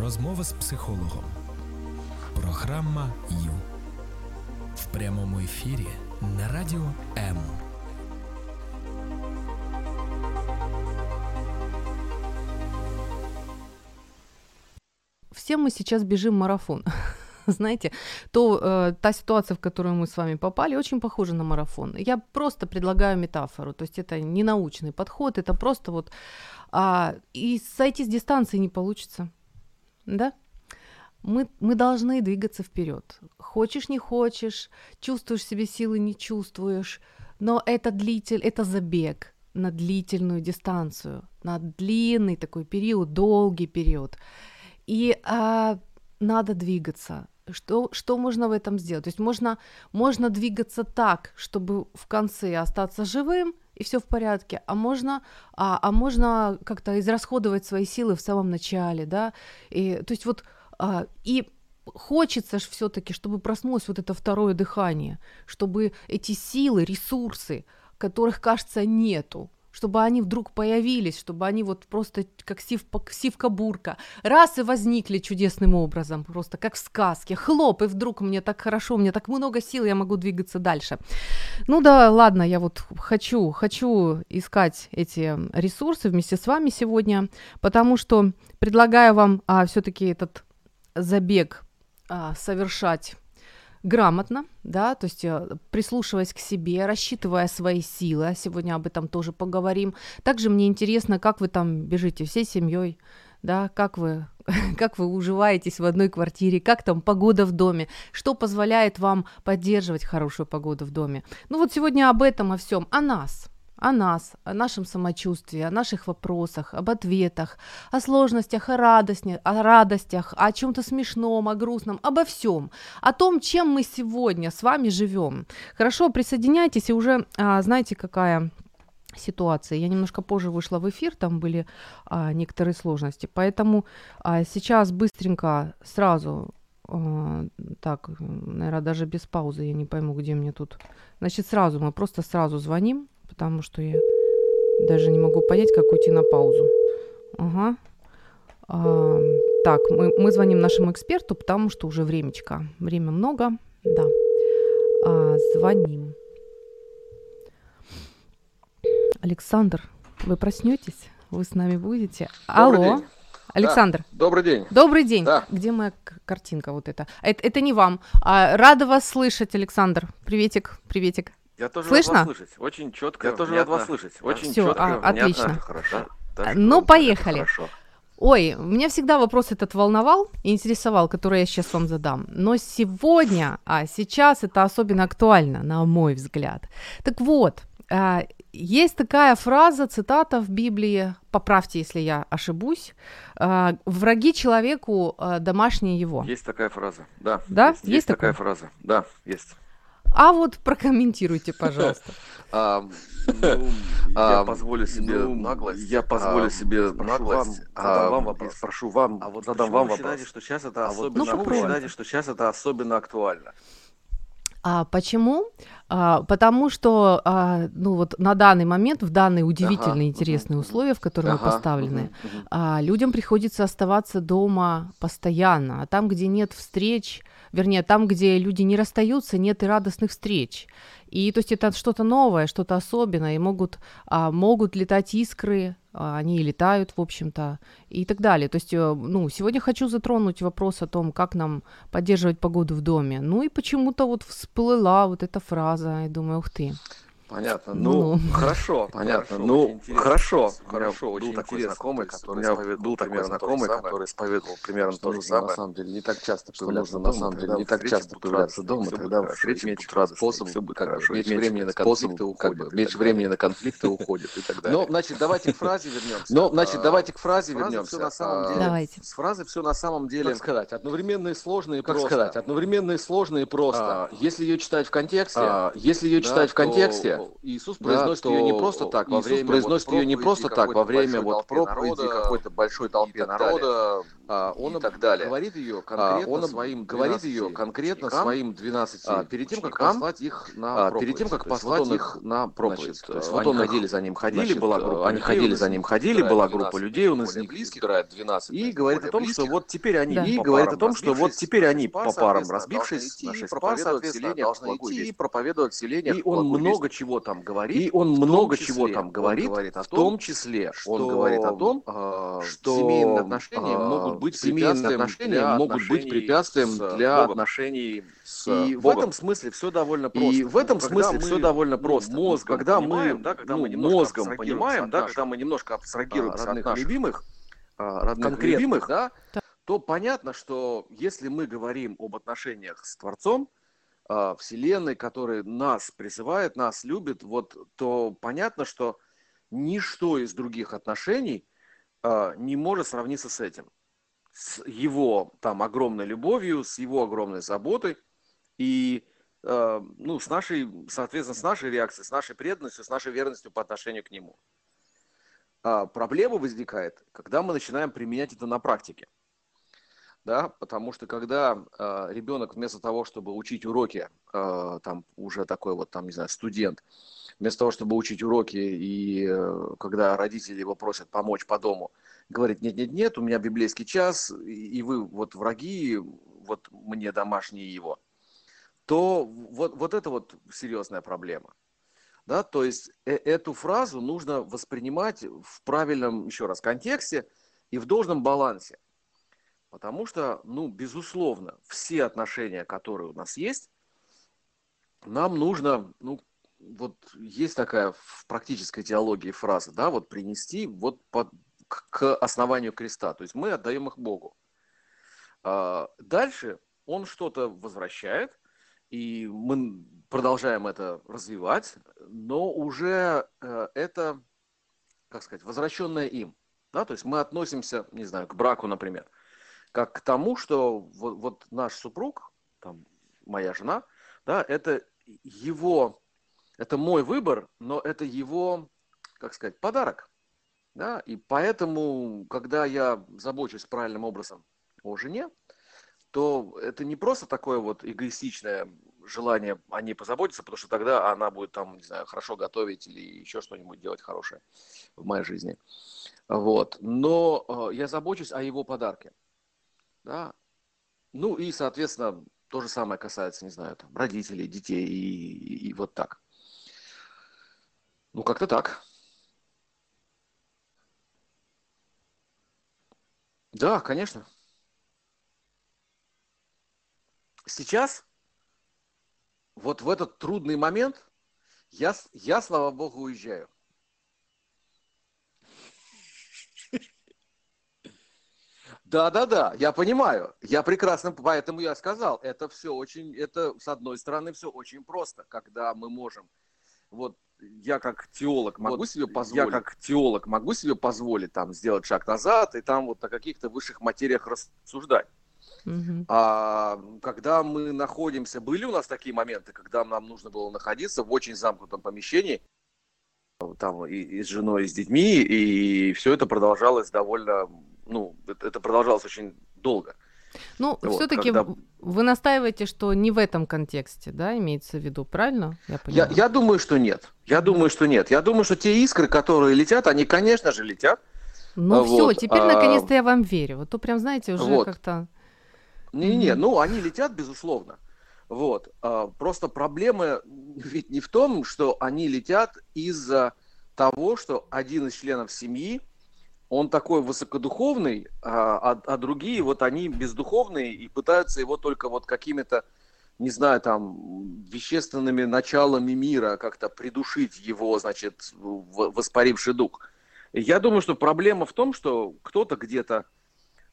Розмова з психологом. Програма Ю. В прямому ефірі на радіо М. все мы сейчас бежим марафон. Знаете, то э, та ситуация, в которую мы с вами попали, очень похожа на марафон. Я просто предлагаю метафору, то есть это не научный подход, это просто вот а, и сойти с дистанции не получится, да? Мы, мы должны двигаться вперед. Хочешь, не хочешь, чувствуешь себе силы, не чувствуешь, но это длитель, это забег на длительную дистанцию, на длинный такой период, долгий период. И а, надо двигаться. Что, что можно в этом сделать? То есть можно, можно двигаться так, чтобы в конце остаться живым, и все в порядке, а можно, а, а можно как-то израсходовать свои силы в самом начале, да, и, то есть вот, а, и хочется же все-таки, чтобы проснулось вот это второе дыхание, чтобы эти силы, ресурсы, которых, кажется, нету, чтобы они вдруг появились, чтобы они вот просто как сивка, сивка бурка, раз и возникли чудесным образом, просто как в сказке, хлоп, и вдруг мне так хорошо, мне так много сил, я могу двигаться дальше. Ну да, ладно, я вот хочу, хочу искать эти ресурсы вместе с вами сегодня, потому что предлагаю вам а, все-таки этот забег а, совершать грамотно, да, то есть э, прислушиваясь к себе, рассчитывая свои силы, а сегодня об этом тоже поговорим. Также мне интересно, как вы там бежите всей семьей, да, как вы, как вы уживаетесь в одной квартире, как там погода в доме, что позволяет вам поддерживать хорошую погоду в доме. Ну вот сегодня об этом, о всем, о нас, о нас, о нашем самочувствии, о наших вопросах, об ответах, о сложностях, о, радости, о радостях, о чем-то смешном, о грустном, обо всем, о том, чем мы сегодня с вами живем. Хорошо, присоединяйтесь и уже а, знаете, какая ситуация. Я немножко позже вышла в эфир, там были а, некоторые сложности, поэтому а, сейчас быстренько сразу а, так, наверное, даже без паузы, я не пойму, где мне тут. Значит, сразу мы просто сразу звоним потому что я даже не могу понять, как уйти на паузу. Ага. А, так, мы, мы звоним нашему эксперту, потому что уже времечко. Время много, да. А, звоним. Александр, вы проснетесь? Вы с нами будете? Добрый Алло. день. Александр. Да, добрый день. Добрый день. Да. Где моя картинка вот эта? Это, это не вам. А, рада вас слышать, Александр. Приветик, приветик. Я тоже Слышно? рад вас слышать. Очень четко. Я тоже рад вас слышать. Очень Всё, четко, а, отлично. Хорошо. А, ну, поехали. Хорошо. Ой, меня всегда вопрос этот волновал и интересовал, который я сейчас вам задам. Но сегодня, а сейчас это особенно актуально, на мой взгляд. Так вот, а, есть такая фраза, цитата в Библии, поправьте, если я ошибусь, а, «Враги человеку а, домашние его». Есть такая фраза. Да. Да? Есть, Есть такая такое? фраза. Да, есть. А вот прокомментируйте, пожалуйста. А, ну, я А, позволю себе ну, наглость. я позволю а, себе наглость, Вам, задам вам и вопрос. спрошу вам, А вот задам почему вам вы вопрос. считаете, что сейчас это А вот особенно, Ну, вы считаете, что сейчас это особенно актуально? А почему? А, потому что, а, ну вот на данный момент, в данные удивительные, Ага, интересные мгм, условия, в которые мы Ага, поставлены, мгм, мгм. а, людям приходится оставаться дома постоянно, а там, где нет встреч, вернее, там, где люди не расстаются, нет и радостных встреч. И то есть это что-то новое, что-то особенное, и могут, а, могут летать искры, а, они и летают, в общем-то, и так далее. То есть, э, ну, сегодня хочу затронуть вопрос о том, как нам поддерживать погоду в доме. Ну и почему-то вот всплыла вот эта фраза, и думаю, ух ты. Понятно. Ну. Ну, хорошо, Понятно. Ну, Ну, интересно. хорошо, У меня хорошо, был очень такой интересно. знакомый, который у меня исповедовал был такой примерно то же знакомый, самое, который исповедовал примерно то же нужно на самое. самом деле не так часто появляться нужно на самом деле не так часто появляться дома, тогда встречи меньше будут радостными, способ, как меньше времени на конфликты как уходит меньше времени на конфликты уходит и так далее. Ну, значит, давайте к фразе вернемся. Ну, значит, давайте к фразе вернемся. на самом А, деле. Давайте. С фразы все на самом деле, Как сказать, одновременно и сложно, и как просто. сказать, одновременно и сложно и просто. А, если ее читать в контексте, А, если ее читать в контексте, Иисус да, произносит ее не просто так во Иисус время произносит вот ее не просто так во какой-то время большой вот проповеди народа какой-то большой и толпе так далее. народа, А, и он так далее. говорит ее А, конкретно он своим говорит ее 12 конкретно ученикам, своим 12 а, перед тем, как послать их на а, проповедь. перед тем, как послать он их на проповедь. значит, То есть э, вот они он ходили ходили за ним, ходили, значит, была э, группа они ходили за ним, ходили, была 12 группа людей, он из них близких, выбирает 12 и говорит о том, что вот теперь они Да. и говорит о том, что вот теперь они по парам разбившись, и 6 пар, проповедовать, соответственно, должны идти и проповедовать селениях И он много весть. Чего там говорит, И он в том много числе чего там говорит, говорит о в том, том числе что, он говорит о том, а, что семейные отношения а, могут быть семейные препятствием отношения для могут быть отношений препятствием для отношений с И в Богом. этом смысле все довольно просто. И в этом Когда смысле мы, все довольно ну, просто. мозгом когда понимаем, мы, да, когда ну, мы немножко мозгом понимаем, от да, когда мы немножко абстрагируемся а, от родных наших любимых, родных конкретных, любимых, Да. то понятно, что если мы говорим об отношениях с Творцом, а, Вселенной, который нас призывает, нас любит, вот, то понятно, что ничто из других отношений а, не может сравниться с этим. С его там огромной любовью, с его огромной заботой и э, ну, с нашей, соответственно, с нашей реакцией, с нашей преданностью, с нашей верностью по отношению к нему. А проблема возникает, когда мы начинаем применять это на практике. Да, потому что когда э, ребенок вместо того, чтобы учить уроки, э, там уже такой вот, там, не знаю, студент, вместо того, чтобы учить уроки, и э, когда родители его просят помочь по дому, говорит, нет-нет-нет, у меня библейский час, и, и вы вот враги, вот мне домашние его, то вот, вот это вот серьезная проблема. Да, то есть э- эту фразу нужно воспринимать в правильном, еще раз, контексте и в должном балансе. Потому что, ну, безусловно, все отношения, которые у нас есть, нам нужно, ну, вот есть такая в практической теологии фраза, да, вот принести вот под, к, к основанию креста. То есть мы отдаем их Богу. А, дальше он что-то возвращает, и мы продолжаем это развивать, но уже э, это, как сказать, возвращенное им. Да? То есть мы относимся, не знаю, к браку, например, как к тому, что вот, вот наш супруг, там, моя жена, да, это его, это мой выбор, но это его, как сказать, подарок. Да? И поэтому, когда я забочусь правильным образом о жене, то это не просто такое вот эгоистичное желание о ней позаботиться, потому что тогда она будет там, не знаю, хорошо готовить или еще что-нибудь делать хорошее в моей жизни. Вот. Но э, я забочусь о его подарке. Да? Ну и, соответственно, то же самое касается, не знаю, там, родителей, детей и, и, и вот так. Ну, как-то так. Да, конечно. Сейчас, вот в этот трудный момент, я, я слава богу, уезжаю. Да, да, да, я понимаю. Я прекрасно, поэтому я сказал, это все очень, это с одной стороны все очень просто, когда мы можем, вот я как теолог могу Вот себе позволить, я как теолог могу себе позволить там сделать шаг назад и там вот о каких-то высших материях рассуждать. Мгм. А когда мы находимся, были у нас такие моменты, когда нам нужно было находиться в очень замкнутом помещении, там и, и с женой, и с детьми, и все это продолжалось довольно, ну, это, это продолжалось очень долго. Ну, Вот, все-таки когда- вы настаиваете, что не в этом контексте, да, имеется в виду, правильно? Я Я, понимаю. я думаю, что нет. Я думаю, что нет. Я думаю, что те искры, которые летят, они, конечно же, летят. Ну а, все, вот, теперь а, наконец-то я вам верю. Вот то прям, знаете, уже Вот. как-то... Не-не, ну они летят, безусловно. Вот. А, Просто проблема ведь не в том, что они летят из-за того, что один из членов семьи, он такой высокодуховный, а, а, а другие вот они бездуховные и пытаются его только вот какими-то, не знаю, там, вещественными началами мира как-то придушить его, значит, воспаривший дух. Я думаю, что проблема в том, что кто-то где-то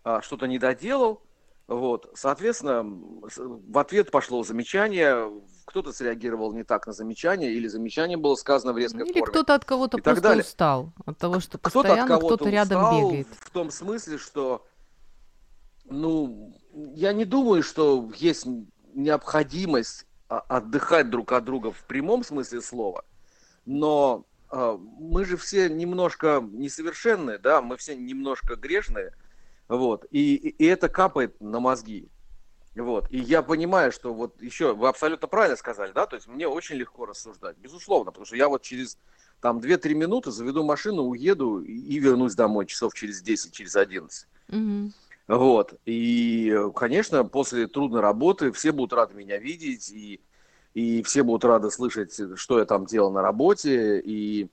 а, что-то не доделал, вот, соответственно, в ответ пошло замечание, кто-то среагировал не так на замечание, или замечание было сказано в резкой Или форме. кто-то от кого-то просто далее. устал. От того, что Кто-то от постоянно кого-то кто-то рядом устал бегает. в том смысле, что, ну, я не думаю, что есть необходимость а, отдыхать друг от друга в прямом смысле слова. но э, мы же все немножко несовершенные, да, мы все немножко грешные, вот, и, и это капает на мозги. Вот. И я понимаю, что вот еще, вы абсолютно правильно сказали, да, то есть мне очень легко рассуждать, безусловно, потому что я вот через там 2-3 минуты заведу машину, уеду и вернусь домой часов через 10, через 11. Угу. Вот. И, конечно, после трудной работы все будут рады меня видеть, и, и все будут рады слышать, что я там делал на работе, и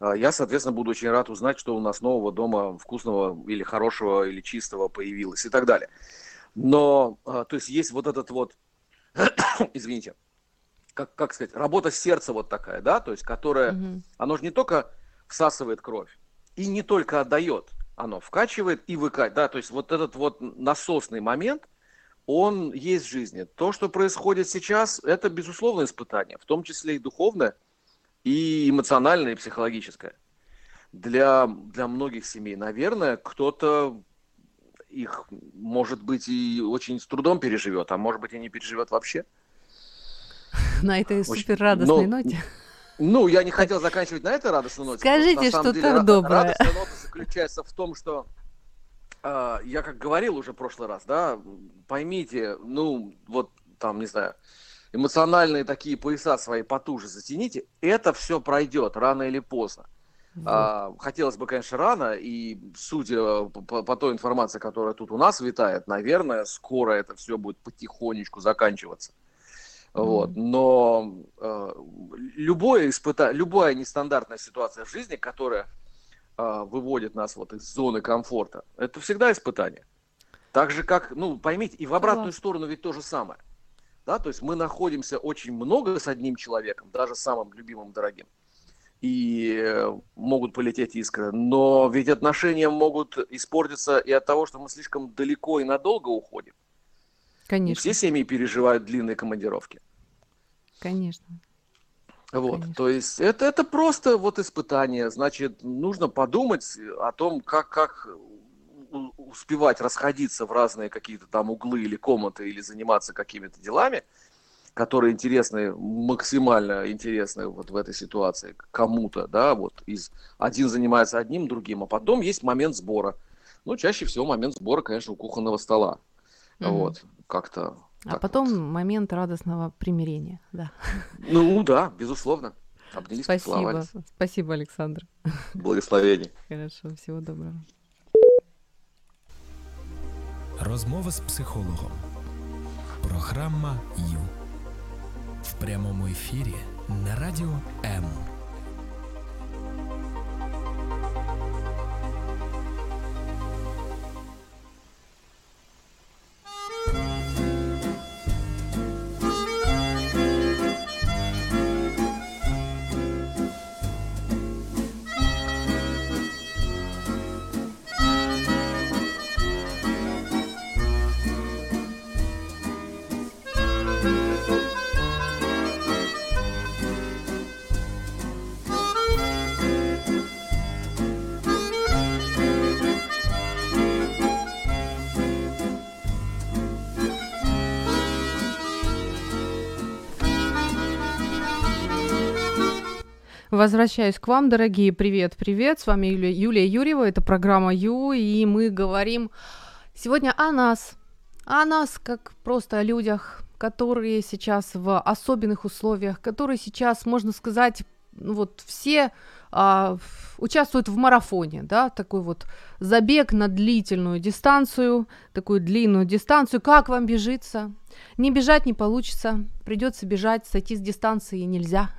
а, я, соответственно, буду очень рад узнать, что у нас нового дома вкусного или хорошего, или чистого появилось и так далее. Но, а, то есть, есть вот этот вот, извините, как, как сказать, работа сердца вот такая, да, то есть, которая, угу. оно же не только всасывает кровь и не только отдает, оно вкачивает и выкачивает, да, то есть вот этот вот насосный момент, он есть в жизни. То, что происходит сейчас, это безусловное испытание, в том числе и духовное, и эмоциональное, и психологическое. Для, для многих семей, наверное, кто-то их, может быть, и очень с трудом переживет, а может быть, и не переживет вообще. На этой супер радостной ноте. Ну, я не хотел заканчивать на этой радостной ноте. Скажите что-то доброе. Радостная нота заключается в том, что э, я как говорил уже в прошлый раз, да, поймите, ну, вот там, не знаю, эмоциональные такие пояса свои потуже затяните, это все пройдет рано или поздно. Вот. А, хотелось бы, конечно, рано, и судя по, по той информации, которая тут у нас витает, наверное, скоро это все будет потихонечку заканчиваться. Вот. Но э, любое испыта... любая нестандартная ситуация в жизни, которая э, выводит нас вот из зоны комфорта, это всегда испытание. Так же, как, ну, поймите, и в обратную Класс. сторону ведь то же самое. Да, то есть мы находимся очень много с одним человеком, даже самым любимым, дорогим, и могут полететь искры. Но ведь отношения могут испортиться и от того, что мы слишком далеко и надолго уходим. Конечно. Все семьи переживают длинные командировки. Конечно. Вот, Конечно. то есть это, это просто вот испытание. Значит, нужно подумать о том, как, как успевать расходиться в разные какие-то там углы или комнаты, или заниматься какими-то делами, которые интересны, максимально интересны вот в этой ситуации кому-то, да, вот из один занимается одним, другим, а потом есть момент сбора. Ну, чаще всего момент сбора, конечно, у кухонного стола. Mm-hmm. Вот, как-то. А потом вот. момент радостного примирения, да. Ну да, безусловно. Обнялись, Спасибо. Спасибо, Александр. Благословений. Хорошо, всего доброго. Розмова з психологом. Програма Ю в прямому ефірі на радіо М. Возвращаюсь к вам, дорогие. Привет, привет. С вами Юлия, Юлия Юрьева. Это программа Ю, и мы говорим сегодня о нас. О нас, как просто о людях, которые сейчас в особенных условиях, которые сейчас, можно сказать, ну вот все а, участвуют в марафоне, да, такой вот забег на длительную дистанцию, такую длинную дистанцию. Как вам бежится? Не бежать не получится, придется бежать, сойти с дистанции нельзя.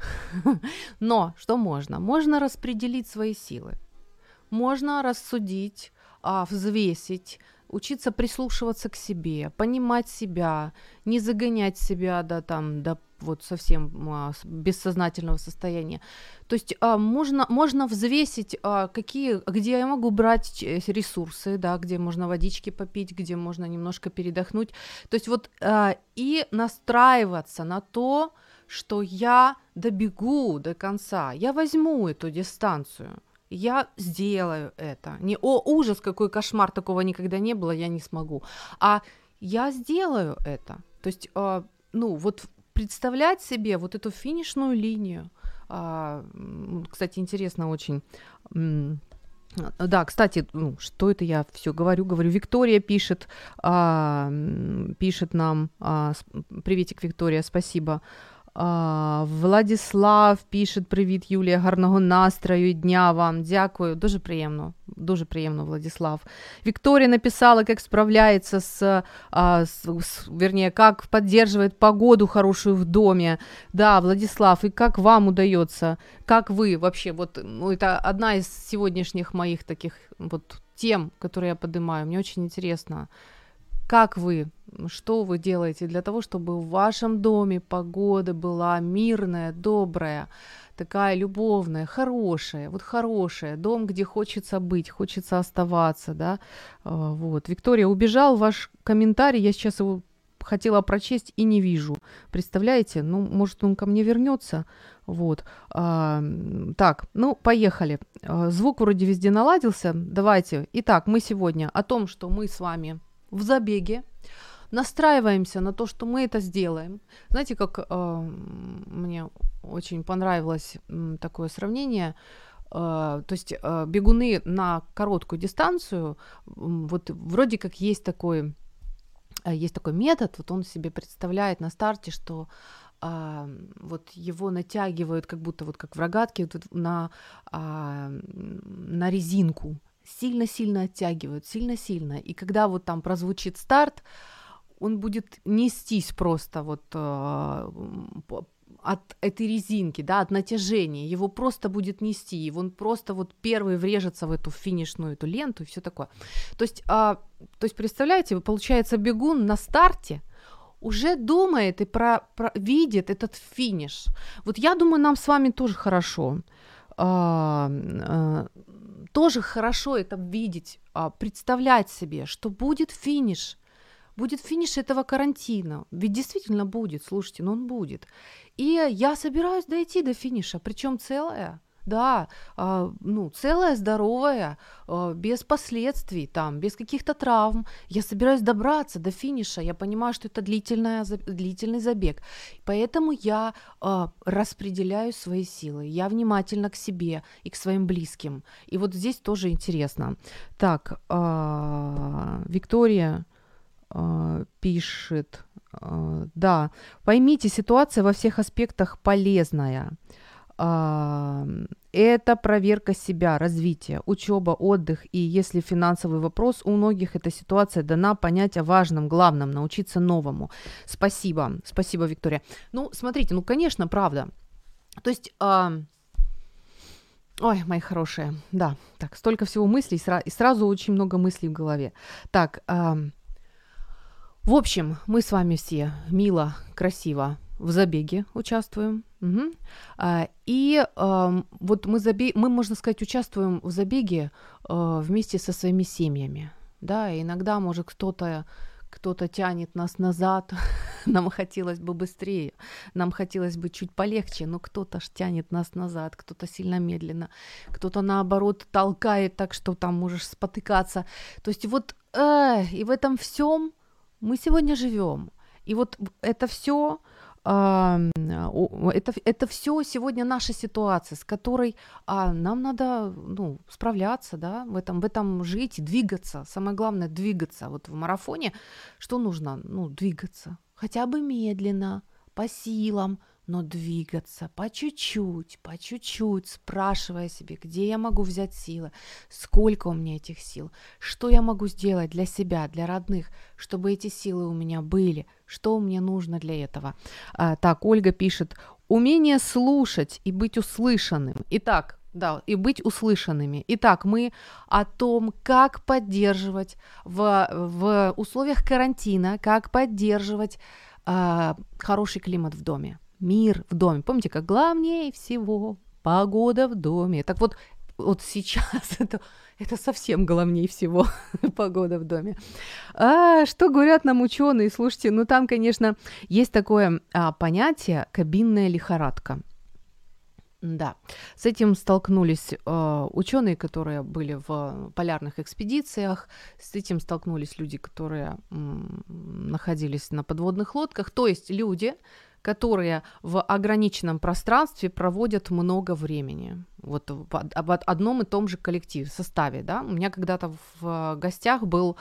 Но что можно? Можно распределить свои силы, можно рассудить, а, взвесить, учиться прислушиваться к себе, понимать себя, не загонять себя до там до вот совсем а, бессознательного состояния. То есть а, можно, можно взвесить, а, какие, где я могу брать ресурсы, да, где можно водички попить, где можно немножко передохнуть. То есть вот а, и настраиваться на то, что я добегу до конца, я возьму эту дистанцию. Я сделаю это. Не о ужас, какой кошмар, такого никогда не было, я не смогу. А я сделаю это. То есть, э, ну, вот представлять себе вот эту финишную линию, А, кстати, интересно очень. Да, кстати, ну, что это я все говорю, говорю. Виктория пишет, а, пишет нам, а, приветик, Виктория, спасибо. А, Владислав пишет привіт, Юлія, гарного настрою дня вам. Дякую. Дуже приємно. Дуже приємно, Владислав. Виктория написала, как справляется с, а, с, с, вернее, как поддерживает погоду хорошую в доме. Да, Владислав, и как вам удается, как вы вообще, вот, ну, это одна из сегодняшних моих таких вот тем, которые я поднимаю. Мне очень интересно, как вы, что вы делаете для того, чтобы в вашем доме погода была мирная, добрая, такая любовная, хорошая, вот хорошая, дом, где хочется быть, хочется оставаться, да, а, вот. Виктория, убежал ваш комментарий, я сейчас его хотела прочесть и не вижу. Представляете? Ну, может, он ко мне вернется. Вот. А, так, ну, поехали. А, звук вроде везде наладился. Давайте. Итак, мы сегодня о том, что мы с вами в забеге, настраиваемся на то, что мы это сделаем. Знаете, как э, мне очень понравилось такое сравнение. Э, то есть э, бегуны на короткую дистанцию, вот вроде как есть такой, э, есть такой метод, вот он себе представляет на старте, что вот его натягивают как будто вот как в рогатке вот, на, а, на резинку, сильно-сильно оттягивают, сильно-сильно. И когда вот там прозвучит старт, он будет нестись просто вот э, от этой резинки, да, от натяжения, его просто будет нести, и он просто вот первый врежется в эту финишную эту ленту и все такое. То есть, э, то есть представляете, получается бегун на старте уже думает и про, про, видит этот финиш. Вот я думаю, нам с вами тоже хорошо. Э, э, тоже хорошо это видеть, а, представлять себе, что будет финиш, будет финиш этого карантина. Ведь действительно будет, слушайте, но он будет. И я собираюсь дойти до финиша, причем целая да, э, ну, целая, здоровая, без последствий, там, без каких-то травм. Я собираюсь добраться до финиша, я понимаю, что это длительная, длительный забег. Поэтому я э, распределяю свои силы, я внимательна к себе и к своим близким. И вот здесь тоже интересно. Так, э, Виктория пишет, э, да, поймите, ситуация во всех аспектах полезная это проверка себя, развитие, учеба, отдых. И если финансовый вопрос, у многих эта ситуация дана понять о важном, главном, научиться новому. Спасибо, спасибо, Виктория. Ну, смотрите, ну, конечно, правда. То есть... А... Ой, мои хорошие, да, так, столько всего мыслей, и сразу очень много мыслей в голове. Так, а... в общем, мы с вами все мило, красиво, в забеге участвуем. Угу. А, и а, вот мы, забе... мы, можно сказать, участвуем в забеге а, вместе со своими семьями. Да, и иногда, может, кто-то кто-то тянет нас назад, нам хотелось бы быстрее, нам хотелось бы чуть полегче, но кто-то ж тянет нас назад, кто-то сильно медленно, кто-то наоборот толкает так, что там можешь спотыкаться. То есть вот э, и в этом всем мы сегодня живем. И вот это все это, это все сегодня наша ситуация, с которой а, нам надо ну, справляться, да, в этом, в этом жить, двигаться. Самое главное двигаться. Вот в марафоне что нужно? Ну, двигаться. Хотя бы медленно, по силам, но двигаться по чуть-чуть, по чуть-чуть, спрашивая себе, где я могу взять силы, сколько у меня этих сил, что я могу сделать для себя, для родных, чтобы эти силы у меня были, что мне нужно для этого. А, так, Ольга пишет, умение слушать и быть услышанным. Итак, да, и быть услышанными. Итак, мы о том, как поддерживать в, в условиях карантина, как поддерживать э, хороший климат в доме мир в доме. Помните, как главнее всего погода в доме. Так вот, вот сейчас это, это совсем главнее всего погода в доме. А, что говорят нам ученые? Слушайте, ну там, конечно, есть такое а, понятие кабинная лихорадка. Да, с этим столкнулись э, ученые, которые были в полярных экспедициях, с этим столкнулись люди, которые м, находились на подводных лодках, то есть люди, которые в ограниченном пространстве проводят много времени. Вот в одном и том же коллективе, составе, да. У меня когда-то в гостях был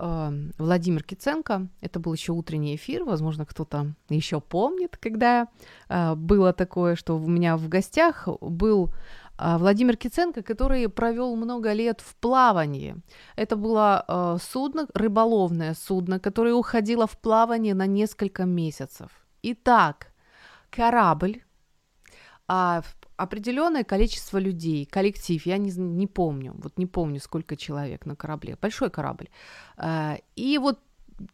э, Владимир Киценко, это был еще утренний эфир, возможно, кто-то еще помнит, когда э, было такое, что у меня в гостях был э, Владимир Киценко, который провел много лет в плавании. Это было э, судно, рыболовное судно, которое уходило в плавание на несколько месяцев. Итак, корабль, а, определенное количество людей, коллектив, я не, не помню, вот не помню, сколько человек на корабле, большой корабль. А, и вот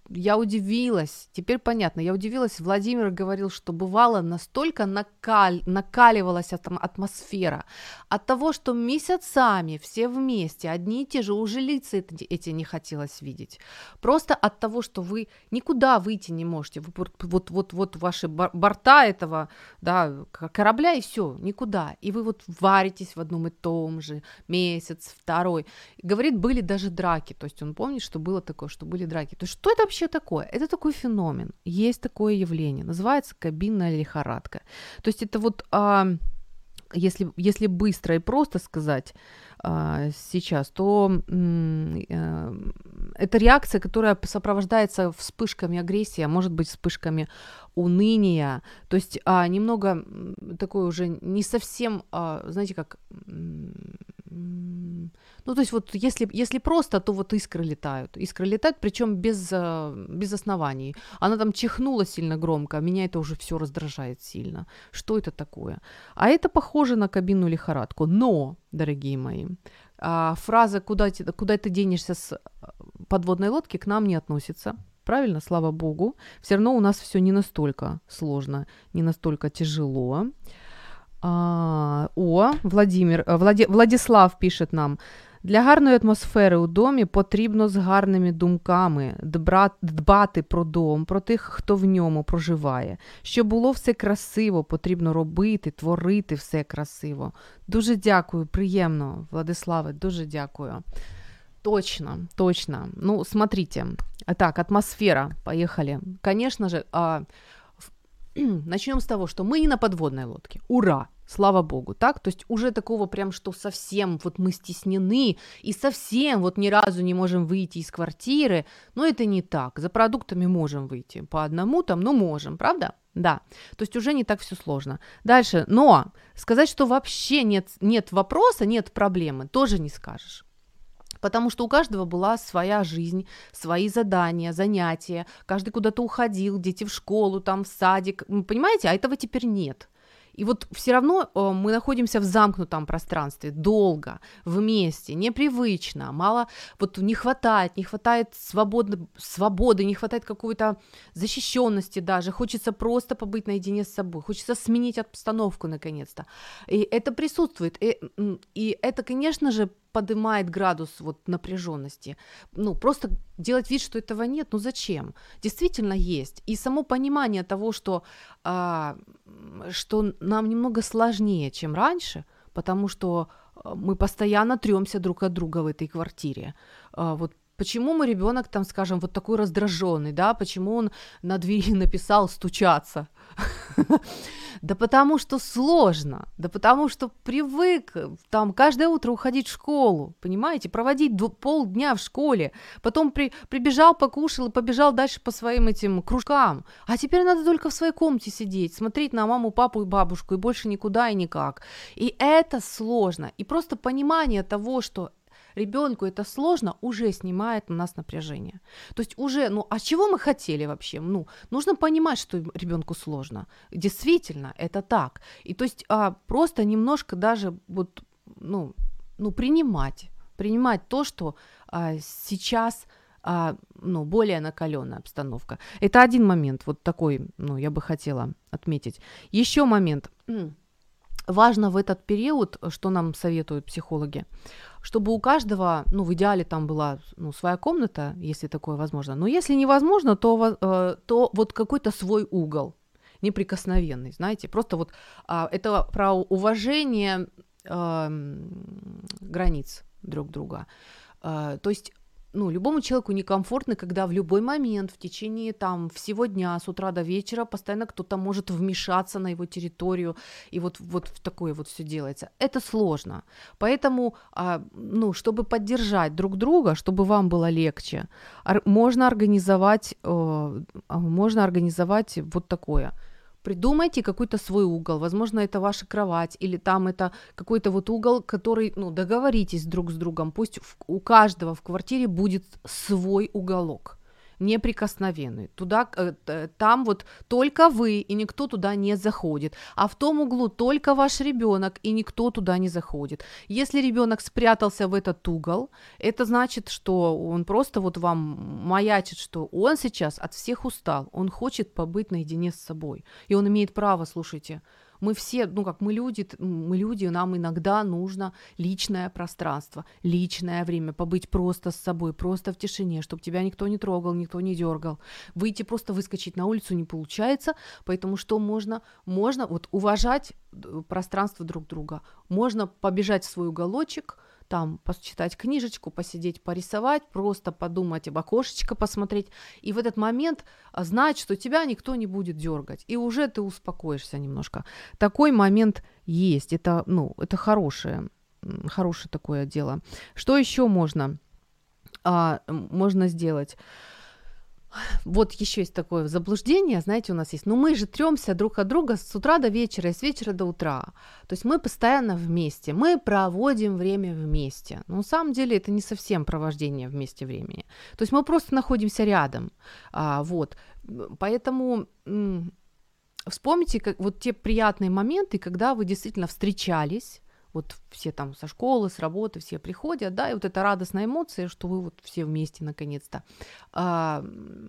я удивилась, теперь понятно, я удивилась, Владимир говорил, что бывало настолько накаль, накаливалась атмосфера от того, что месяцами все вместе, одни и те же, уже лица эти, эти не хотелось видеть. Просто от того, что вы никуда выйти не можете, вы, вот, вот, вот ваши борта этого да, корабля и все, никуда. И вы вот варитесь в одном и том же месяц, второй. Говорит, были даже драки, то есть он помнит, что было такое, что были драки. То есть что это вообще такое? Это такой феномен, есть такое явление, называется кабинная лихорадка. То есть это вот, а, если, если быстро и просто сказать а, сейчас, то а, это реакция, которая сопровождается вспышками агрессии, а может быть вспышками уныния, то есть а, немного такой уже не совсем, а, знаете, как ну, то есть вот если, если просто, то вот искры летают. Искры летают, причем без, э, без оснований. Она там чихнула сильно громко, а меня это уже все раздражает сильно. Что это такое? А это похоже на кабину лихорадку. Но, дорогие мои, а, фраза «куда, куда ты денешься с э, подводной лодки» к нам не относится. Правильно, слава богу. Все равно у нас все не настолько сложно, не настолько тяжело. А, о, Владимир, э, Влади, Владислав пишет нам. Для гарної атмосфери у домі потрібно з гарними думками дбати про дом, про тих, хто в ньому проживає. Щоб було все красиво, потрібно робити, творити все красиво. Дуже дякую, приємно, Владиславе, дуже дякую. Точно, точно. Ну, смотрите. Так, атмосфера. Поехали. Конечно же, начнем с того, что мы не на подводной лодке. Ура! Слава богу, так? То есть уже такого прям, что совсем вот мы стеснены и совсем вот ни разу не можем выйти из квартиры, но это не так. За продуктами можем выйти по одному там, но можем, правда? Да, то есть уже не так все сложно. Дальше, но сказать, что вообще нет, нет вопроса, нет проблемы, тоже не скажешь потому что у каждого была своя жизнь, свои задания, занятия, каждый куда-то уходил, дети в школу, там в садик, понимаете, а этого теперь нет. И вот все равно э, мы находимся в замкнутом пространстве долго, вместе, непривычно, мало, вот не хватает, не хватает свободы, свободы не хватает какой-то защищенности даже, хочется просто побыть наедине с собой, хочется сменить обстановку наконец-то. И это присутствует, и, и это, конечно же, поднимает градус вот напряженности. Ну, просто делать вид, что этого нет, ну зачем? Действительно есть. И само понимание того, что, а, что нам немного сложнее, чем раньше, потому что а, мы постоянно тремся друг от друга в этой квартире. А, вот Почему мой ребенок там, скажем, вот такой раздраженный, да? Почему он на двери написал стучаться? Да потому что сложно, да потому что привык там каждое утро уходить в школу, понимаете, проводить полдня в школе, потом при, прибежал, покушал и побежал дальше по своим этим кружкам. А теперь надо только в своей комнате сидеть, смотреть на маму, папу и бабушку, и больше никуда и никак. И это сложно. И просто понимание того, что ребенку это сложно, уже снимает у нас напряжение. То есть уже, ну, а чего мы хотели вообще? Ну, нужно понимать, что ребенку сложно. Действительно, это так. И то есть а, просто немножко даже вот, ну, ну, принимать, принимать то, что а, сейчас а, ну, более накаленная обстановка. Это один момент, вот такой, ну, я бы хотела отметить. Еще момент. Важно в этот период, что нам советуют психологи, чтобы у каждого, ну, в идеале там была ну, своя комната, если такое возможно. Но если невозможно, то, э, то вот какой-то свой угол, неприкосновенный, знаете, просто вот э, это про уважение э, границ друг друга. Э, то есть ну, любому человеку некомфортно, когда в любой момент, в течение там всего дня, с утра до вечера, постоянно кто-то может вмешаться на его территорию, и вот, вот такое вот все делается. Это сложно. Поэтому, а, ну, чтобы поддержать друг друга, чтобы вам было легче, можно организовать, э, а, можно организовать вот такое – придумайте какой-то свой угол, возможно, это ваша кровать, или там это какой-то вот угол, который, ну, договоритесь друг с другом, пусть у каждого в квартире будет свой уголок неприкосновенный. Туда, э, там вот только вы, и никто туда не заходит. А в том углу только ваш ребенок, и никто туда не заходит. Если ребенок спрятался в этот угол, это значит, что он просто вот вам маячит, что он сейчас от всех устал, он хочет побыть наедине с собой. И он имеет право, слушайте, мы все, ну как мы люди, мы люди, нам иногда нужно личное пространство, личное время, побыть просто с собой, просто в тишине, чтобы тебя никто не трогал, никто не дергал. Выйти просто выскочить на улицу не получается, поэтому что можно? Можно вот уважать э, пространство друг друга, можно побежать в свой уголочек, там почитать книжечку, посидеть, порисовать, просто подумать об окошечко посмотреть, и в этот момент а, знать, что тебя никто не будет дергать, и уже ты успокоишься немножко. Такой момент есть, это, ну, это хорошее, хорошее такое дело. Что еще можно, а, можно сделать? Вот еще есть такое заблуждение, знаете, у нас есть, ну мы же тремся друг от друга с утра до вечера и с вечера до утра. То есть мы постоянно вместе, мы проводим время вместе. Но на самом деле это не совсем провождение вместе времени. То есть мы просто находимся рядом. А, вот. Поэтому вспомните как, вот те приятные моменты, когда вы действительно встречались, вот все там со школы, с работы, все приходят, да, и вот эта радостная эмоция, что вы вот все вместе наконец-то. А,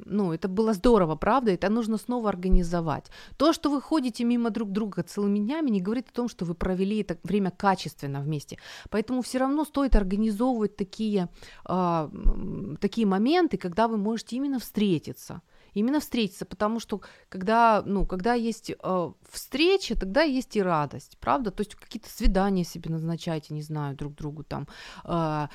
ну, это было здорово, правда, это нужно снова организовать. То, что вы ходите мимо друг друга целыми днями, не говорит о том, что вы провели это время качественно вместе. Поэтому все равно стоит организовывать такие, а, такие моменты, когда вы можете именно встретиться – именно встретиться, потому что когда, ну, когда есть э, встреча, тогда есть и радость, правда? То есть какие-то свидания себе назначайте, не знаю, друг другу там. Э,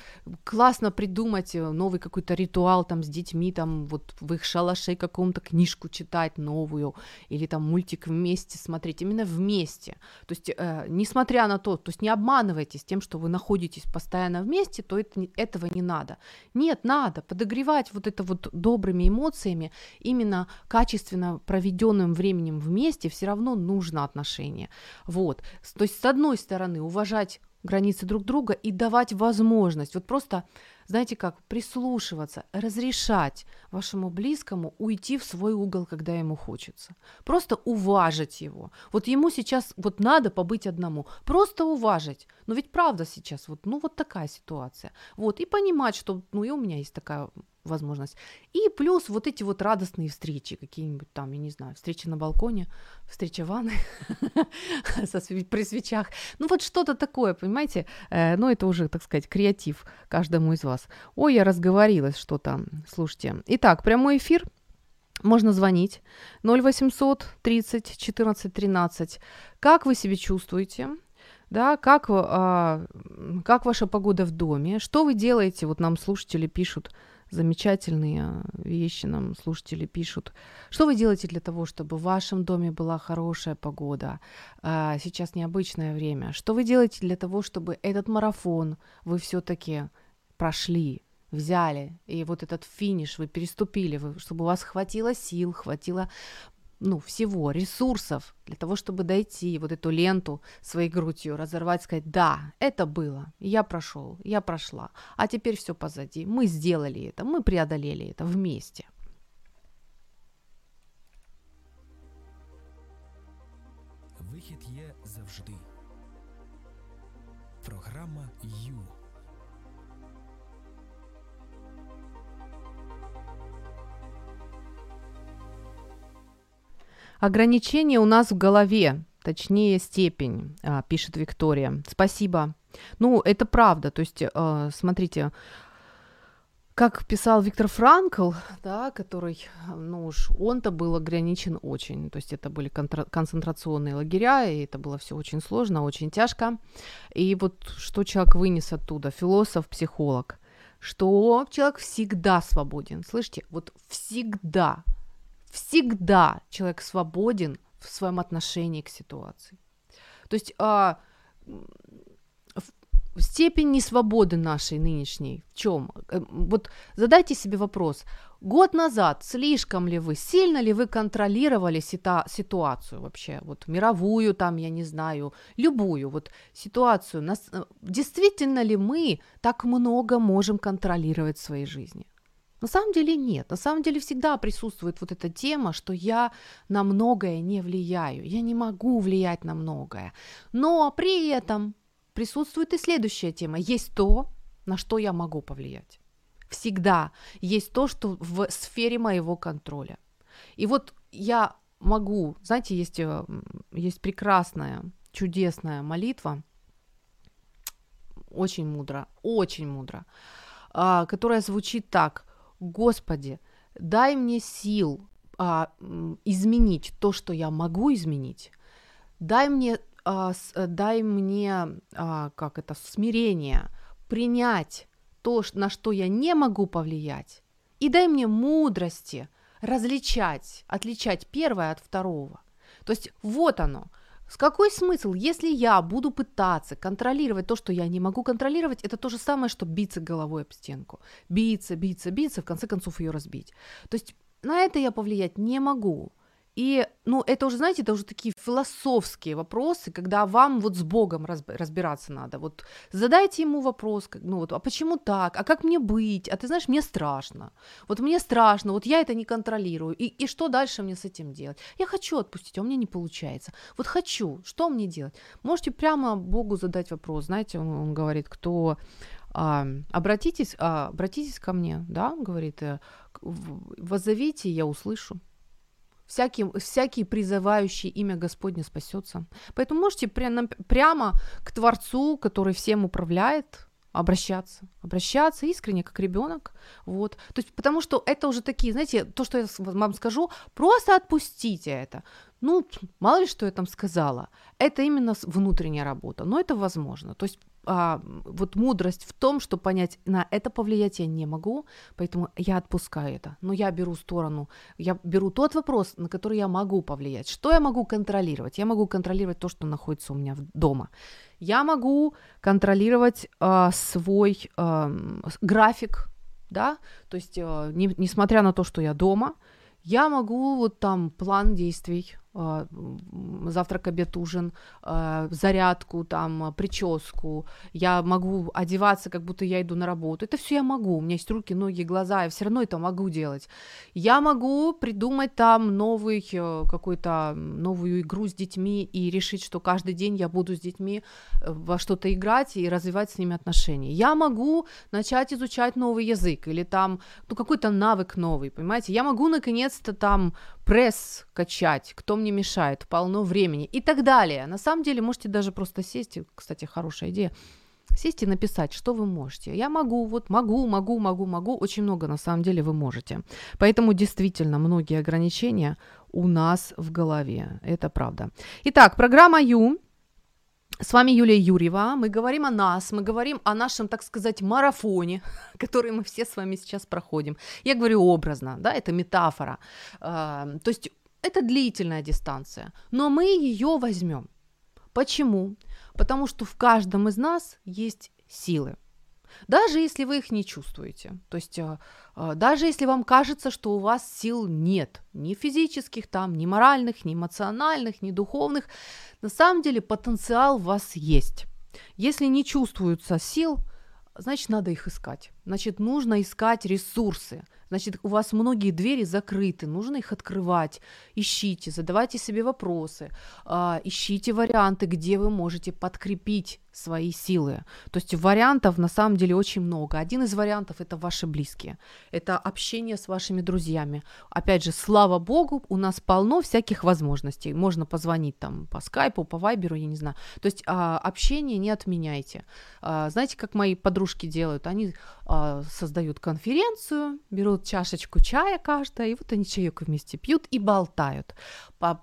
классно придумать э, новый какой-то ритуал там с детьми, там вот в их шалаше какому-то книжку читать новую или там мультик вместе смотреть, именно вместе. То есть э, несмотря на то, то есть не обманывайтесь тем, что вы находитесь постоянно вместе, то это, этого не надо. Нет, надо подогревать вот это вот добрыми эмоциями именно качественно проведенным временем вместе все равно нужно отношение. Вот. То есть, с одной стороны, уважать границы друг друга и давать возможность, вот просто, знаете как, прислушиваться, разрешать вашему близкому уйти в свой угол, когда ему хочется. Просто уважить его. Вот ему сейчас вот надо побыть одному. Просто уважить. Но ведь правда сейчас вот, ну вот такая ситуация. Вот, и понимать, что, ну и у меня есть такая возможность. И плюс вот эти вот радостные встречи, какие-нибудь там, я не знаю, встречи на балконе, встреча ванной при свечах. Ну вот что-то такое, понимаете? Э, ну это уже, так сказать, креатив каждому из вас. Ой, я разговорилась что-то. Слушайте. Итак, прямой эфир. Можно звонить 0800 30 14 13. Как вы себя чувствуете? да, как, а, как ваша погода в доме, что вы делаете, вот нам слушатели пишут, замечательные вещи нам слушатели пишут. Что вы делаете для того, чтобы в вашем доме была хорошая погода? А, сейчас необычное время. Что вы делаете для того, чтобы этот марафон вы все-таки прошли, взяли, и вот этот финиш вы переступили, вы, чтобы у вас хватило сил, хватило ну, всего, ресурсов для того, чтобы дойти вот эту ленту своей грудью, разорвать, сказать, да, это было, я прошел, я прошла, а теперь все позади, мы сделали это, мы преодолели это вместе. Вихід є завжди. Програма Ю. Ограничение у нас в голове, точнее степень, а, пишет Виктория. Спасибо. Ну, это правда. То есть, а, смотрите, как писал Виктор Франкл, да, который, ну уж он-то был ограничен очень, то есть это были концентрационные лагеря, и это было все очень сложно, очень тяжко. И вот что человек вынес оттуда, философ, психолог, что человек всегда свободен. Слышите, вот всегда, всегда человек свободен в своем отношении к ситуации. То есть а, степень несвободы нашей нынешней в чем? Э, вот задайте себе вопрос. Год назад слишком ли вы, сильно ли вы контролировали сита- ситуацию вообще, вот мировую там, я не знаю, любую вот ситуацию, нас, э, действительно ли мы так много можем контролировать в своей жизни? На самом деле нет. На самом деле всегда присутствует вот эта тема, что я на многое не влияю, я не могу влиять на многое. Но при этом присутствует и следующая тема. Есть то, на что я могу повлиять. Всегда есть то, что в сфере моего контроля. И вот я могу, знаете, есть, э, есть прекрасная, чудесная молитва, очень мудро, очень мудро, а, которая звучит так. Господи, дай мне сил а, изменить то, что я могу изменить. Дай мне а, с, дай мне, а, как это, смирение, принять то, на что я не могу повлиять, и дай мне мудрости различать, отличать первое от второго. То есть вот оно. С какой смысл, если я буду пытаться контролировать то, что я не могу контролировать, это то же самое, что биться головой об стенку. Биться, биться, биться, в конце концов ее разбить. То есть на это я повлиять не могу. И, ну, это уже, знаете, это уже такие философские вопросы, когда вам вот с Богом разбираться надо. Вот задайте ему вопрос, ну вот, а почему так? А как мне быть? А ты знаешь, мне страшно. Вот мне страшно, вот я это не контролирую. И, и что дальше мне с этим делать? Я хочу отпустить, а у меня не получается. Вот хочу, что мне делать? Можете прямо Богу задать вопрос. Знаете, он, он говорит, кто а, обратитесь, а, обратитесь ко мне, да, говорит, воззовите, я услышу всякий, всякий призывающий имя Господне спасется. Поэтому можете прямо, прямо к Творцу, который всем управляет, обращаться, обращаться искренне, как ребенок, вот, то есть, потому что это уже такие, знаете, то, что я вам скажу, просто отпустите это, ну, мало ли, что я там сказала, это именно внутренняя работа, но это возможно, то есть а, вот мудрость в том, что понять, на это повлиять я не могу, поэтому я отпускаю это. Но я беру сторону, я беру тот вопрос, на который я могу повлиять. Что я могу контролировать? Я могу контролировать то, что находится у меня дома. Я могу контролировать а, свой а, график, да, то есть, а, не, несмотря на то, что я дома, я могу вот там план действий завтрак, обед, ужин, а, зарядку, там, прическу, я могу одеваться, как будто я иду на работу. Это все я могу. У меня есть руки, ноги, глаза, я все равно это могу делать. Я могу придумать там новый э, какой-то новую игру с детьми и решить, что каждый день я буду с детьми э, во что-то играть и развивать с ними отношения. Я могу начать изучать новый язык или там ну, какой-то навык новый, понимаете? Я могу наконец-то там пресс качать, кто мне мешает, полно времени и так далее. На самом деле можете даже просто сесть, кстати, хорошая идея, сесть и написать, что вы можете. Я могу, вот могу, могу, могу, могу, очень много на самом деле вы можете. Поэтому действительно многие ограничения у нас в голове, это правда. Итак, программа Ю с вами Юлия Юрьева. Мы говорим о нас, мы говорим о нашем, так сказать, марафоне, который мы все с вами сейчас проходим. Я говорю образно, да, это метафора. Э, то есть это длительная дистанция, но мы ее возьмем. Почему? Потому что в каждом из нас есть силы. Даже если вы их не чувствуете. То есть э, э, даже если вам кажется, что у вас сил нет, ни физических там, ни моральных, ни эмоциональных, ни духовных, на самом деле потенциал у вас есть. Если не чувствуются сил, значит надо их искать. Значит нужно искать ресурсы. Значит, у вас многие двери закрыты, нужно их открывать. Ищите, задавайте себе вопросы, э, ищите варианты, где вы можете подкрепить свои силы. То есть вариантов на самом деле очень много. Один из вариантов это ваши близкие, это общение с вашими друзьями. Опять же, слава богу, у нас полно всяких возможностей. Можно позвонить там по скайпу, по вайберу, я не знаю. То есть а, общение не отменяйте. А, знаете, как мои подружки делают? Они а, создают конференцию, берут чашечку чая каждая, и вот они чаек вместе пьют и болтают.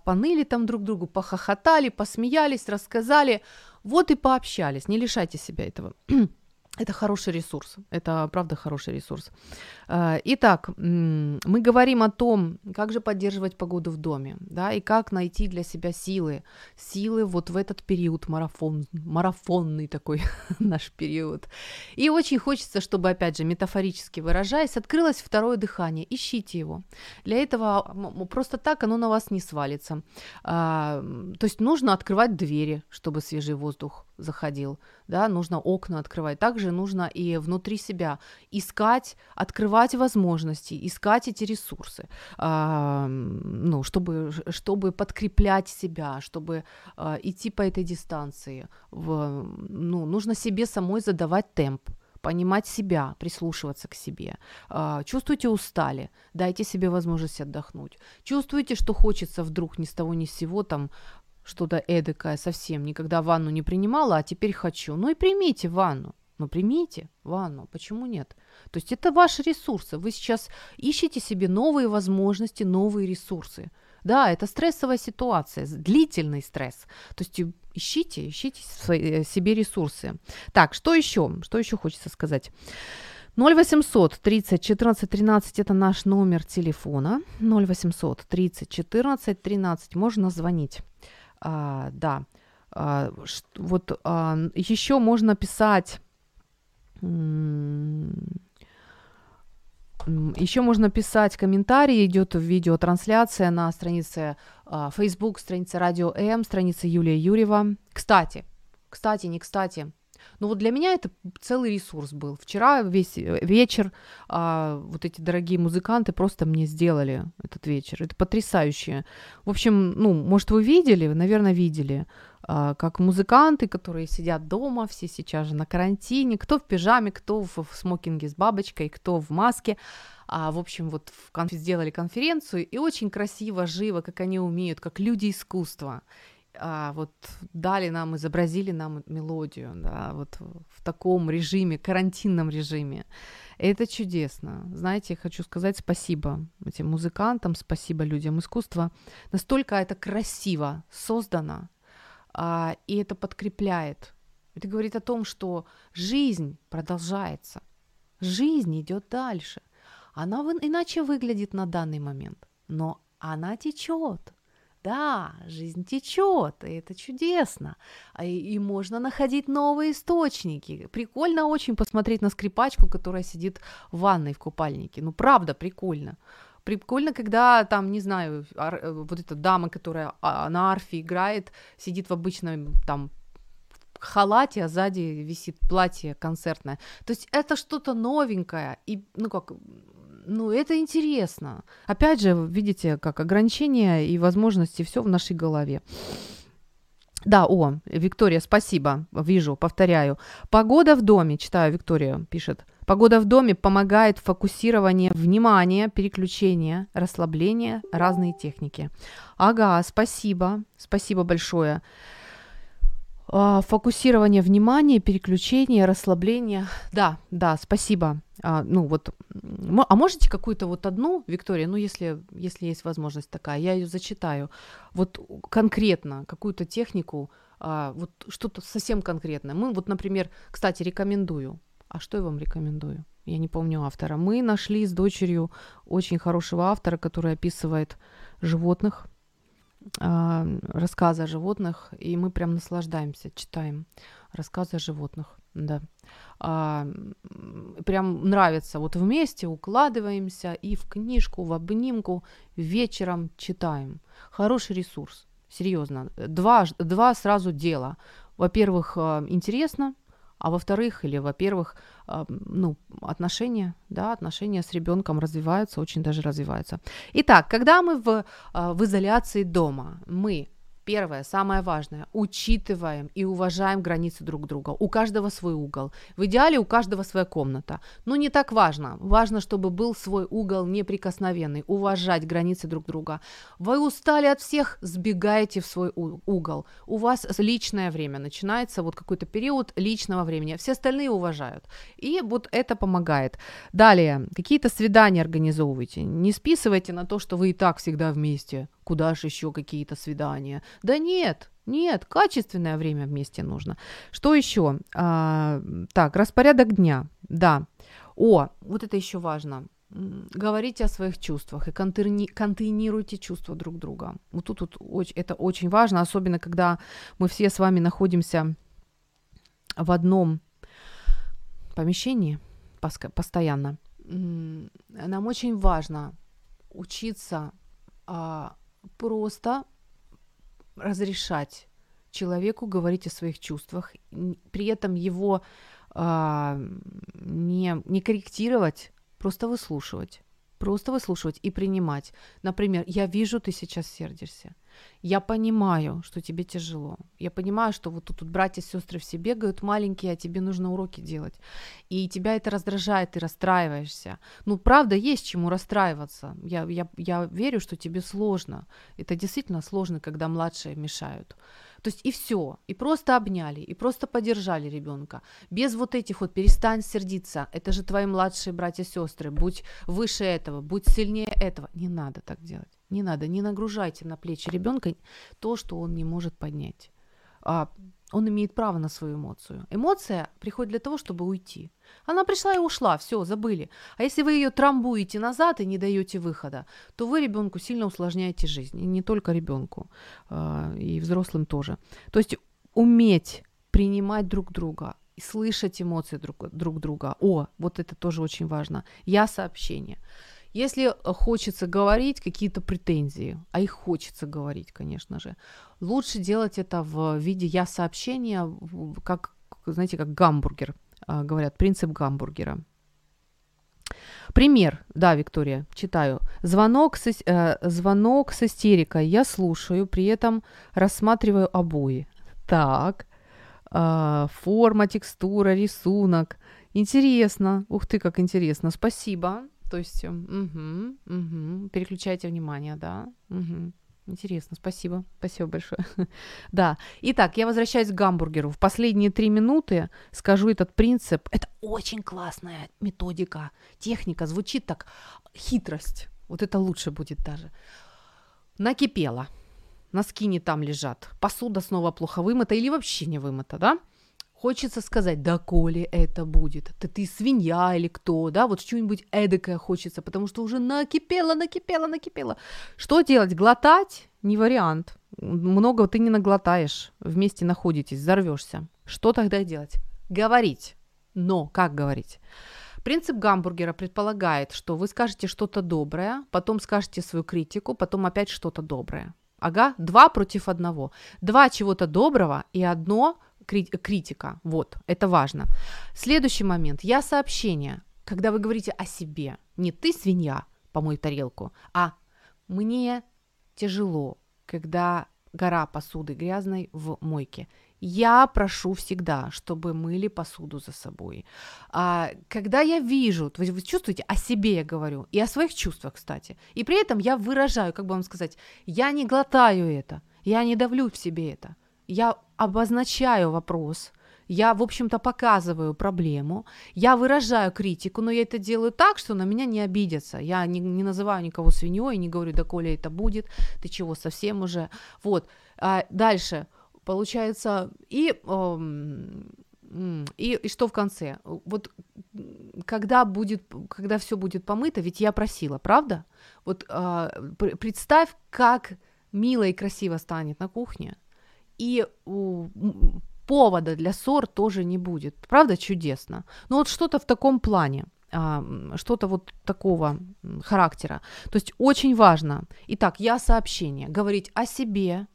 Поныли там друг другу, похохотали, посмеялись, рассказали. Вот и пообщались, не лишайте себя этого. Это хороший ресурс. Это правда хороший ресурс. Э, итак, мы говорим о том, как же поддерживать погоду в доме, да, и как найти для себя силы, силы вот в этот период марафон, марафонный такой наш период. И очень хочется, чтобы, опять же, метафорически выражаясь, открылось второе дыхание. Ищите его. Для этого просто так оно на вас не свалится. А, то есть нужно открывать двери, чтобы свежий воздух заходил, да, нужно окна открывать. Также нужно и внутри себя искать, открывать возможности, искать эти ресурсы, а, ну, чтобы, чтобы подкреплять себя, чтобы а, идти по этой дистанции. В, ну, нужно себе самой задавать темп понимать себя, прислушиваться к себе. А, чувствуете устали, дайте себе возможность отдохнуть. Чувствуете, что хочется вдруг ни с того ни с сего там что-то эдакое совсем, никогда ванну не принимала, а теперь хочу. Ну и примите ванну. Ну примите ванну, почему нет? То есть это ваши ресурсы. Вы сейчас ищете себе новые возможности, новые ресурсы. Да, это стрессовая ситуация, длительный стресс. То есть ищите, ищите свои, э, себе ресурсы. Так, что еще? Что еще хочется сказать? 0800 30 14 13 это наш номер телефона. 0800 30 14 13 можно звонить. А, да. А, вот а, еще можно писать еще можно писать комментарии, идет видеотрансляция на странице uh, Facebook, странице Радио М, странице Юлия Юрьева. Кстати, кстати, не кстати, ну вот для меня это целый ресурс был. Вчера весь э, вечер а, вот эти дорогие музыканты просто мне сделали этот вечер. Это потрясающе. В общем, ну, может, вы видели, наверное, видели, а, как музыканты, которые сидят дома, все сейчас же на карантине, кто в пижаме, кто в, смокинге с бабочкой, кто в маске. А, в общем, вот в конф... сделали конференцию, и очень красиво, живо, как они умеют, как люди искусства а, вот дали нам, изобразили нам мелодию, да, вот в таком режиме, карантинном режиме. Это чудесно. Знаете, я хочу сказать спасибо этим музыкантам, спасибо людям искусства. Настолько это красиво создано, а, и это подкрепляет. Это говорит о том, что жизнь продолжается, жизнь идет дальше. Она иначе выглядит на данный момент, но она течет да, жизнь течет, и это чудесно. А и, и можно находить новые источники. Прикольно очень посмотреть на скрипачку, которая сидит в ванной в купальнике. Ну, правда, прикольно. Прикольно, когда там, не знаю, ар, э, вот эта дама, которая а, на арфе играет, сидит в обычном там халате, а сзади висит платье концертное. То есть это что-то новенькое и, ну как, ну, это интересно. Опять же, видите, как ограничения и возможности, все в нашей голове. Да, о, Виктория, спасибо, вижу, повторяю. Погода в доме, читаю, Виктория пишет. Погода в доме помогает фокусирование внимания, переключение, расслабление, разные техники. Ага, спасибо, спасибо большое. А, фокусирование внимания, переключение, расслабление. Да, да, спасибо. А, ну вот, а можете какую-то вот одну, Виктория, ну если, если есть возможность такая, я ее зачитаю. Вот конкретно какую-то технику, а, вот что-то совсем конкретное. Мы вот, например, кстати, рекомендую. А что я вам рекомендую? Я не помню автора. Мы нашли с дочерью очень хорошего автора, который описывает животных, а, рассказы о животных, и мы прям наслаждаемся, читаем рассказы о животных, да. А, прям нравится, вот вместе укладываемся и в книжку, в обнимку вечером читаем. Хороший ресурс, серьезно. Два, два сразу дела. Во-первых, а, интересно, а во-вторых, или во-первых, ну, отношения, да, отношения с ребенком развиваются, очень даже развиваются. Итак, когда мы в, а, в изоляции дома, мы Первое, самое важное, учитываем и уважаем границы друг друга. У каждого свой угол. В идеале у каждого своя комната. Но не так важно. Важно, чтобы был свой угол неприкосновенный. Уважать границы друг друга. Вы устали от всех, сбегаете в свой угол. У вас личное время. Начинается вот какой-то период личного времени. Все остальные уважают. И вот это помогает. Далее, какие-то свидания организовывайте. Не списывайте на то, что вы и так всегда вместе куда же еще какие-то свидания. Да нет, нет, качественное время вместе нужно. Что еще? А, так, распорядок дня, да. О, вот это еще важно. Говорите о своих чувствах и контейни- контейнируйте чувства друг друга. Вот тут, тут оч- это очень важно, особенно когда мы все с вами находимся в одном помещении постоянно. Нам очень важно учиться а, просто разрешать человеку говорить о своих чувствах, при этом его а, не, не корректировать, просто выслушивать. Просто выслушивать и принимать. Например, я вижу, ты сейчас сердишься. Я понимаю, что тебе тяжело. Я понимаю, что вот тут, тут братья и сестры все бегают маленькие, а тебе нужно уроки делать. И тебя это раздражает, ты расстраиваешься. Ну, правда, есть чему расстраиваться. Я, я, я верю, что тебе сложно. Это действительно сложно, когда младшие мешают. То есть и все, и просто обняли, и просто поддержали ребенка. Без вот этих вот перестань сердиться, это же твои младшие братья и сестры, будь выше этого, будь сильнее этого. Не надо так делать, не надо, не нагружайте на плечи ребенка то, что он не может поднять. А, он имеет право на свою эмоцию. Эмоция приходит для того, чтобы уйти. Она пришла и ушла, все, забыли. А если вы ее трамбуете назад и не даете выхода, то вы ребенку сильно усложняете жизнь. И не только ребенку, а, и взрослым тоже. То есть уметь принимать друг друга и слышать эмоции друг, друг друга. О, вот это тоже очень важно. Я сообщение. Если э, хочется говорить какие-то претензии, а их хочется говорить, конечно же, лучше делать это в виде я сообщения, как, знаете, как гамбургер, а, говорят, принцип гамбургера. Пример, да, Виктория, читаю. Звонок с, э, звонок с истерикой. Я слушаю, при этом рассматриваю обои. Так, а, форма, текстура, рисунок. Интересно. Ух ты, как интересно. Спасибо. То есть, угу, угу. переключайте внимание, да. Угу. Интересно, спасибо. Спасибо большое. да. Итак, я возвращаюсь к гамбургеру. В последние три минуты скажу этот принцип. Это очень классная методика, техника. Звучит так. Хитрость. Вот это лучше будет даже. Накипело. Носки не там лежат. Посуда снова плохо вымыта или вообще не вымыта, да? Хочется сказать, да коли это будет, ты, ты свинья или кто, да, вот что-нибудь эдакое хочется, потому что уже накипело, накипело, накипело. Что делать? Глотать? Не вариант. Много ты не наглотаешь, вместе находитесь, взорвешься. Что тогда делать? Говорить. Но как говорить? Принцип гамбургера предполагает, что вы скажете что-то доброе, потом скажете свою критику, потом опять что-то доброе. Ага, два против одного. Два чего-то доброго и одно критика. Вот, это важно. Следующий момент. Я сообщение. Когда вы говорите о себе, не ты свинья, помой тарелку, а мне тяжело, когда гора посуды грязной в мойке. Я прошу всегда, чтобы мыли посуду за собой. А, когда я вижу, есть вы чувствуете, о себе я говорю, и о своих чувствах, кстати. И при этом я выражаю, как бы вам сказать, я не глотаю это, я не давлю в себе это. Я обозначаю вопрос, я, в общем-то, показываю проблему, я выражаю критику, но я это делаю так, что на меня не обидятся. Я не, не называю никого свиньей, не говорю, да Коля это будет, ты чего совсем уже. Вот. А дальше, получается, и, эм, и, и что в конце? Вот когда будет, когда все будет помыто, ведь я просила, правда? Вот а, пр- представь, как мило и красиво станет на кухне, и повода для ссор тоже не будет. Правда, чудесно. Ну вот что-то в таком плане, а, что-то вот такого характера. То есть очень важно. Итак, я сообщение, говорить о себе,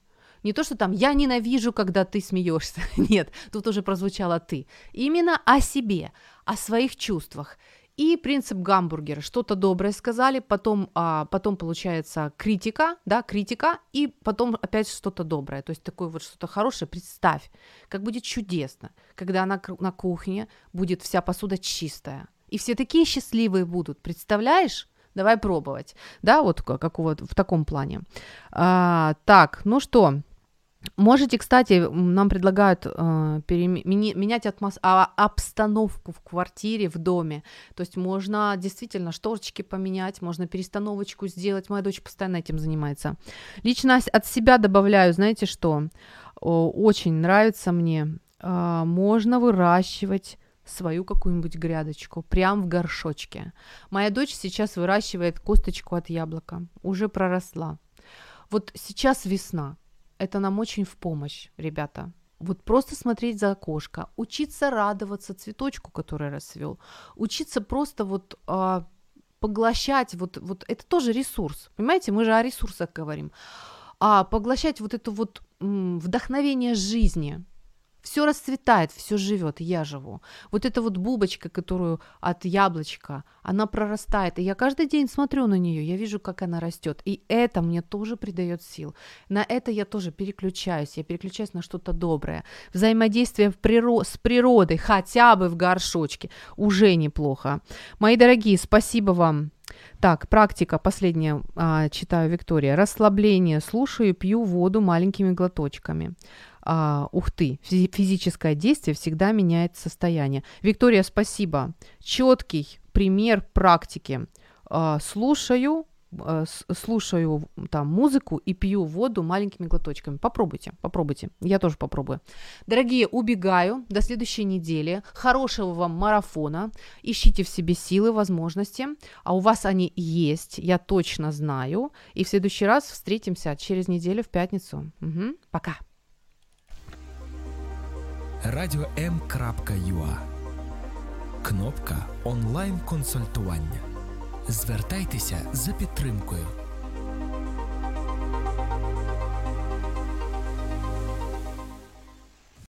не то, что там я ненавижу, когда ты смеешься. Нет, тут уже прозвучало ты. Именно о себе, о своих чувствах. И принцип гамбургера. Что-то доброе сказали, потом, а, потом получается критика, да, критика, и потом опять что-то доброе. То есть такое вот что-то хорошее. Представь, как будет чудесно, когда на, на кухне будет вся посуда чистая. И все такие счастливые будут. Представляешь? Давай пробовать. Да, вот ка- какого в таком плане. А, так, ну что, Можете, кстати, нам предлагают э, переме- менять атмос- а, обстановку в квартире, в доме. То есть можно действительно шторочки поменять, можно перестановочку сделать. Моя дочь постоянно этим занимается. Лично от себя добавляю, знаете что? О, очень нравится мне. а, можно выращивать свою какую-нибудь грядочку прям в горшочке. Моя дочь сейчас выращивает косточку от яблока, уже проросла. Вот сейчас весна, это нам очень в помощь, ребята. Вот просто смотреть за окошко, учиться радоваться цветочку, который расцвел, учиться просто вот а, поглощать, вот, вот это тоже ресурс, понимаете, мы же о ресурсах говорим, а поглощать вот это вот м, вдохновение жизни, все расцветает, все живет, я живу. Вот эта вот бубочка, которую от яблочка, она прорастает, и я каждый день смотрю на нее, я вижу, как она растет, и это мне тоже придает сил. На это я тоже переключаюсь, я переключаюсь на что-то доброе. Взаимодействие в приро- с природой, хотя бы в горшочке, уже неплохо. Мои дорогие, спасибо вам. Так, практика последняя, а, читаю Виктория. Расслабление, слушаю, пью воду маленькими глоточками. А, ух ты, физи- физическое действие всегда меняет состояние. Виктория, спасибо. Четкий пример практики. А, слушаю, а, слушаю там музыку и пью воду маленькими глоточками. Попробуйте, попробуйте. Я тоже попробую. Дорогие, убегаю до следующей недели. Хорошего вам марафона. Ищите в себе силы, возможности. А у вас они есть, я точно знаю. И в следующий раз встретимся через неделю в пятницу. Мгм. Пока. Радіо М.Ua Кнопка онлайн консультування. Звертайтеся за підтримкою